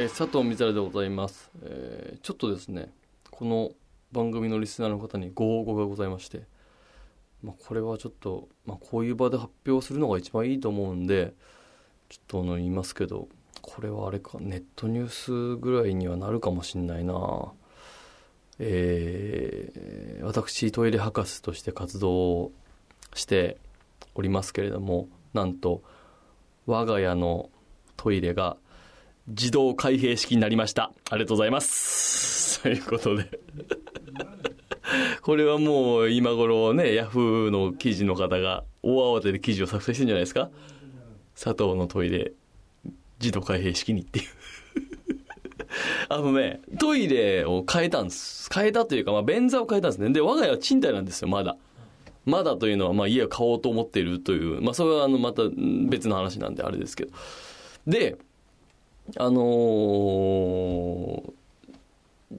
えー佐藤光晴でございます、えーちょっとですねこの番組のリスナーの方にご応募がございまして、まあ、これはちょっと、まあ、こういう場で発表するのが一番いいと思うんでちょっとあの言いますけどこれはあれかネットニュースぐらいにはなるかもしんないな。えー私トイレ博士として活動しておりますけれどもなんと我が家のトイレが自動開閉式になりました。ありがとうございます。ということで。これはもう今頃ね、ヤフーの記事の方が大慌てで記事を作成してるんじゃないですか佐藤のトイレ、自動開閉式にっていう。あのね、トイレを変えたんです。変えたというか、まあ、便座を変えたんですね。で、我が家は賃貸なんですよ、まだ。まだというのは、まあ、家を買おうと思っているという、まあ、それはあの、また別の話なんであれですけど。で、あのー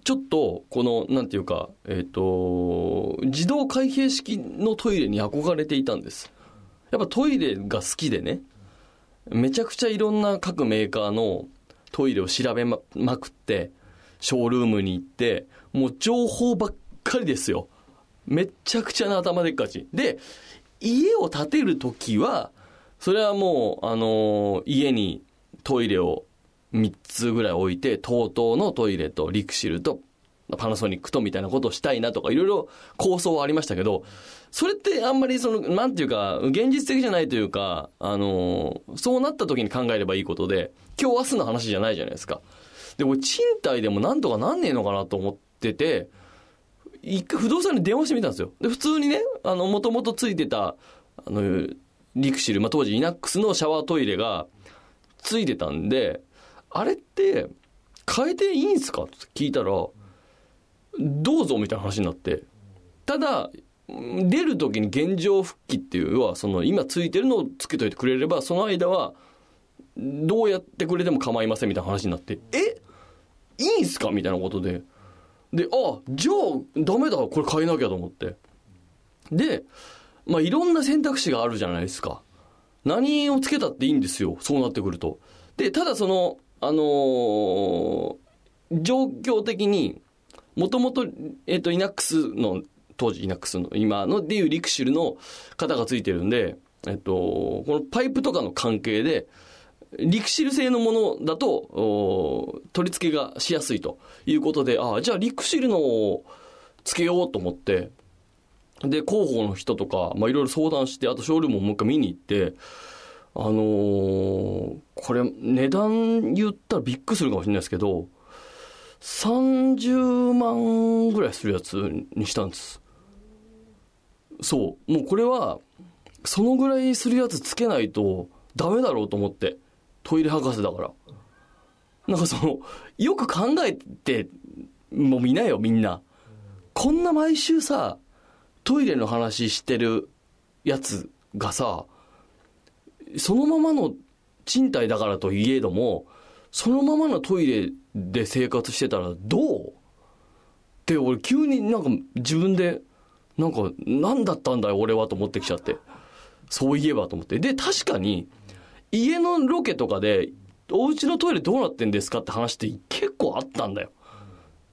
ちょっと、この、なんていうか、えっ、と、自動開閉式のトイレに憧れていたんです。やっぱトイレが好きでね、めちゃくちゃいろんな各メーカーのトイレを調べまくって、ショールームに行って、もう情報ばっかりですよ。めちゃくちゃな頭でっかち。で、家を建てるときは、それはもう、あのー家にトイレを3つぐらい置いて、TOTO のトイレとリクシルとパナソニックとみたいなことをしたいなとか、いろいろ構想はありましたけど、それってあんまりその、なんていうか、現実的じゃないというか、あのそうなった時に考えればいいことで、今日明日の話じゃないじゃないですか。で、俺賃貸でもなんとかなんねえのかなと思ってて、一回不動産に電話してみたんですよ。で、普通にね、あの、もともとついてた、あの、リクシル、まあ、当時イナックスのシャワートイレがついてたんで、あれって、変えていいんすか？って聞いたら、どうぞみたいな話になって。ただ、出る時に現状復帰っていう、要はその今ついてるのをつけといてくれれば、その間は、どうやってくれても構いませんみたいな話になって、え？いいんすか？みたいなことで。で、あ、じゃあ、ダメだ、これ変えなきゃと思って。で、まあ、いろんな選択肢があるじゃないですか。何をつけたっていいんですよ、そうなってくると。で、ただその、あのー状況的に、もともと、えっ、と、イナックスの、当時イナックスの、今のでいうリクシルの型がついてるんで、えっ、と、このパイプとかの関係で、リクシル製のものだと、取り付けがしやすいということで、ああ、じゃあリクシルのをつけようと思って、で、広報の人とか、まあ、いろいろ相談して、あとショールームをもう一回見に行って、あのーこれ、値段言ったらびっくりするかもしれないですけど、30万ぐらいするやつにしたんです。そう。もうこれは、そのぐらいするやつつけないとダメだろうと思って。トイレ博士だから。なんかその、よく考えて、もう見なよ、みんな。こんな毎週さ、トイレの話してるやつがさ、そのままの賃貸だからといえども、そのままのトイレで生活してたらどう？って俺急になんか自分で、なんか何だったんだよ俺はと思ってきちゃって。そういえばと思って。で、確かに、家のロケとかで、お家のトイレどうなってんですかって話って結構あったんだよ。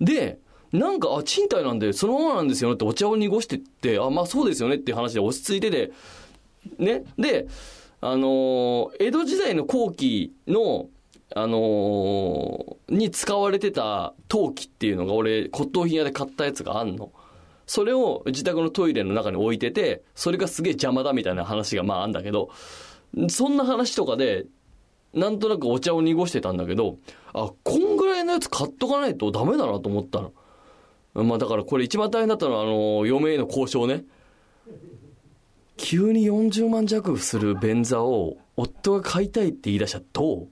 で、なんか、あ、賃貸なんで、そのままなんですよねってお茶を濁してって、あ、まあそうですよねって話で落ち着いてて、ね。で、あの江戸時代の後期の、あのに使われてた陶器っていうのが俺骨董品屋で買ったやつがあんの。それを自宅のトイレの中に置いてて、それがすげえ邪魔だみたいな話がまああんだけど、そんな話とかで、なんとなくお茶を濁してたんだけど、あ、こんぐらいのやつ買っとかないとダメだなと思ったの。まあだからこれ一番大変だったのは、あの、嫁への交渉ね。急に40万弱する便座を夫が買いたいって言い出したらどう？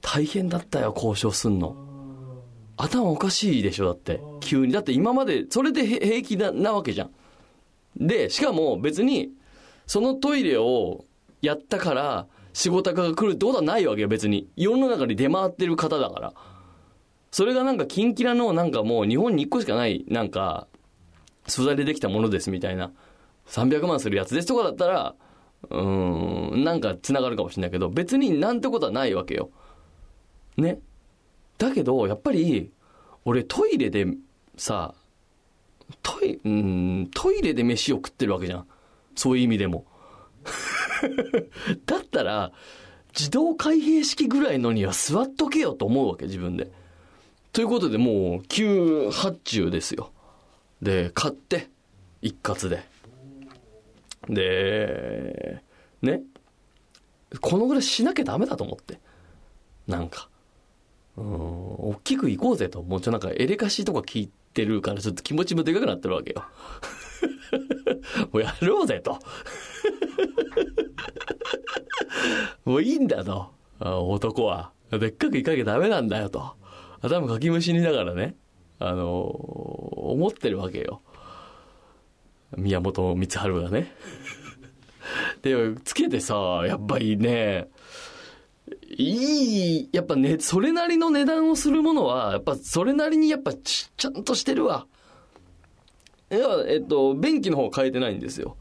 大変だったよ、交渉すんの。頭おかしいでしょ、だって。急に。だって今まで、それで平気ななわけじゃん。で、しかも別に、そのトイレをやったから、仕事が来るってことはないわけよ、別に。世の中に出回ってる方だから。それがなんか、キンキラの、なんかもう日本に1個しかない、なんか、素材でできたものですみたいな。300万するやつですとかだったら、うーん、なんか繋がるかもしれないけど、別になんてことはないわけよ。ね。だけど、やっぱり、俺トイレでさ、トイ、うん、トイレで飯を食ってるわけじゃん。そういう意味でも。だったら、自動開閉式ぐらいのには座っとけよと思うわけ、自分で。ということで、もう、急発注ですよ。で、買って、一括で。で、ね。このぐらいしなきゃダメだと思って。なんか。うん、大きく行こうぜと。もうちょなんかエレカシとか聞いてるからちょっと気持ちもでかくなってるわけよ。もうやろうぜと。もういいんだと。男は。でっかく行かなきゃダメなんだよと。頭かきむしりながらね。あの思ってるわけよ。宮本光晴がね。で、つけてさ、やっぱりね、いい、やっぱね、それなりの値段をするものは、やっぱそれなりにやっぱちちゃんとしてるわ。いや、えっと、便器の方変えてないんですよ。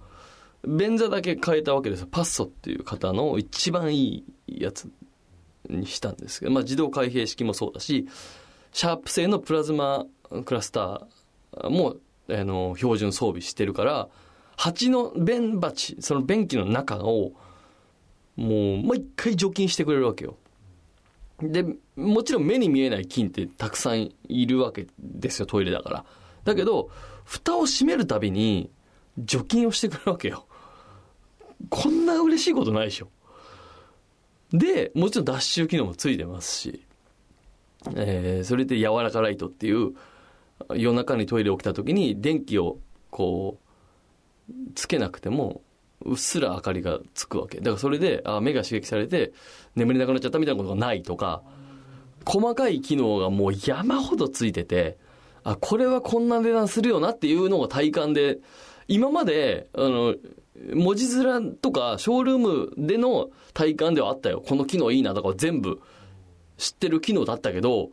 便座だけ変えたわけですよ。パッソっていう方の一番いいやつにしたんですけど、まあ自動開閉式もそうだし、シャープ製のプラズマクラスターも、あの、標準装備してるから、蜂の便鉢、その便器の中を、もう、もう一回除菌してくれるわけよ。で、もちろん目に見えない菌ってたくさんいるわけですよ、トイレだから。だけど、蓋を閉めるたびに除菌をしてくれるわけよ。こんな嬉しいことないでしょ。で、もちろん脱臭機能もついてますし、えー、それで柔らかライトっていう、夜中にトイレ起きた時に電気をこう、つけなくても、うっすら明かりがつくわけ。だからそれで、あ目が刺激されて、眠れなくなっちゃったみたいなことがないとか、細かい機能がもう山ほどついてて、あ、これはこんな値段するよなっていうのが体感で、今まで、あの、文字面とかショールームでの体感ではあったよ。この機能いいなとか全部知ってる機能だったけど、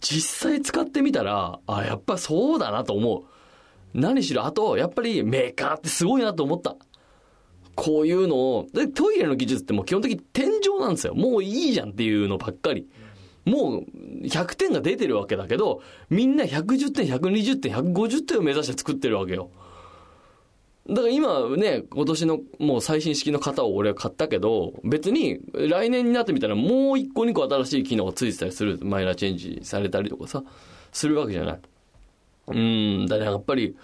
実際使ってみたら、あ、やっぱそうだなと思う。何しろ、あと、やっぱりメーカーってすごいなと思った。こういうのを、で、トイレの技術ってもう基本的に天井なんですよ。もういいじゃんっていうのばっかり。もう100点が出てるわけだけど、みんな110点、120点、150点を目指して作ってるわけよ。だから今ね、今年のもう最新式の型を俺は買ったけど、別に来年になってみたらもう1個2個新しい機能がついてたりする。マイナーチェンジされたりとかさ、するわけじゃない。うん、だからやっぱり、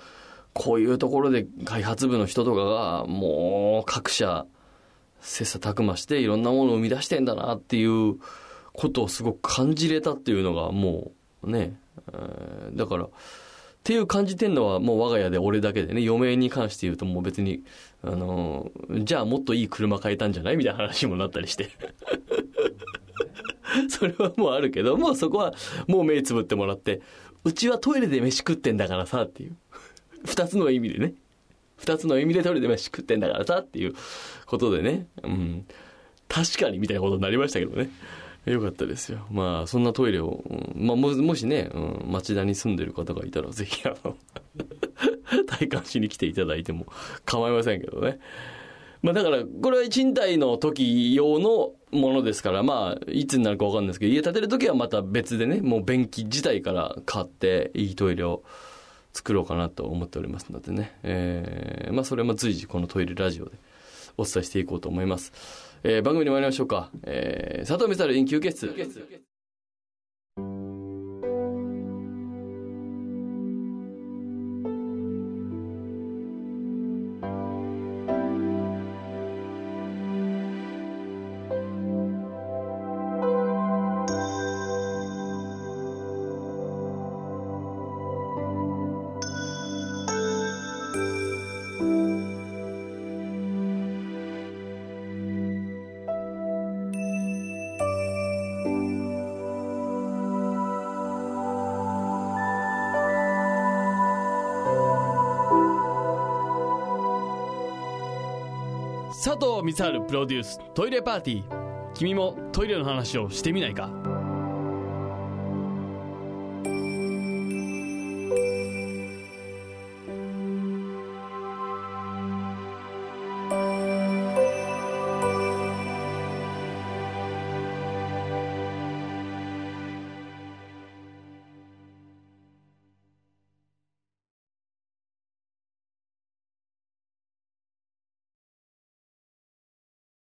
こういうところで開発部の人とかが、もう各社、切磋琢磨していろんなものを生み出してんだなっていうことをすごく感じれたっていうのがもうね、えー、だから、っていう感じてんのはもう我が家で俺だけでね、嫁に関して言うともう別に、あのー、じゃあもっといい車買えたんじゃない？みたいな話もなったりして。それはもうあるけど、もうそこはもう目つぶってもらって、うちはトイレで飯食ってんだからさっていう。二つの意味でね。二つの意味でトイレで飯食ってんだからさっていうことでね。うん。確かにみたいなことになりましたけどね。よかったですよ。まあ、そんなトイレを、まあ、も、もしね、うん、町田に住んでる方がいたら、ぜひ、あの 体感しに来ていただいても構いませんけどね。まあ、だから、これは賃貸の時用のものですから、まあ、いつになるかわかんないですけど、家建てる時はまた別でね、もう便器自体から買って、いいトイレを作ろうかなと思っておりますのでね。えー、まあ、それも随時このトイレラジオでお伝えしていこうと思います。えー、番組に参りましょうか。えー、佐藤美猿 in 休憩室。佐藤光晴プロデューストイレパーティー。君もトイレの話をしてみないか？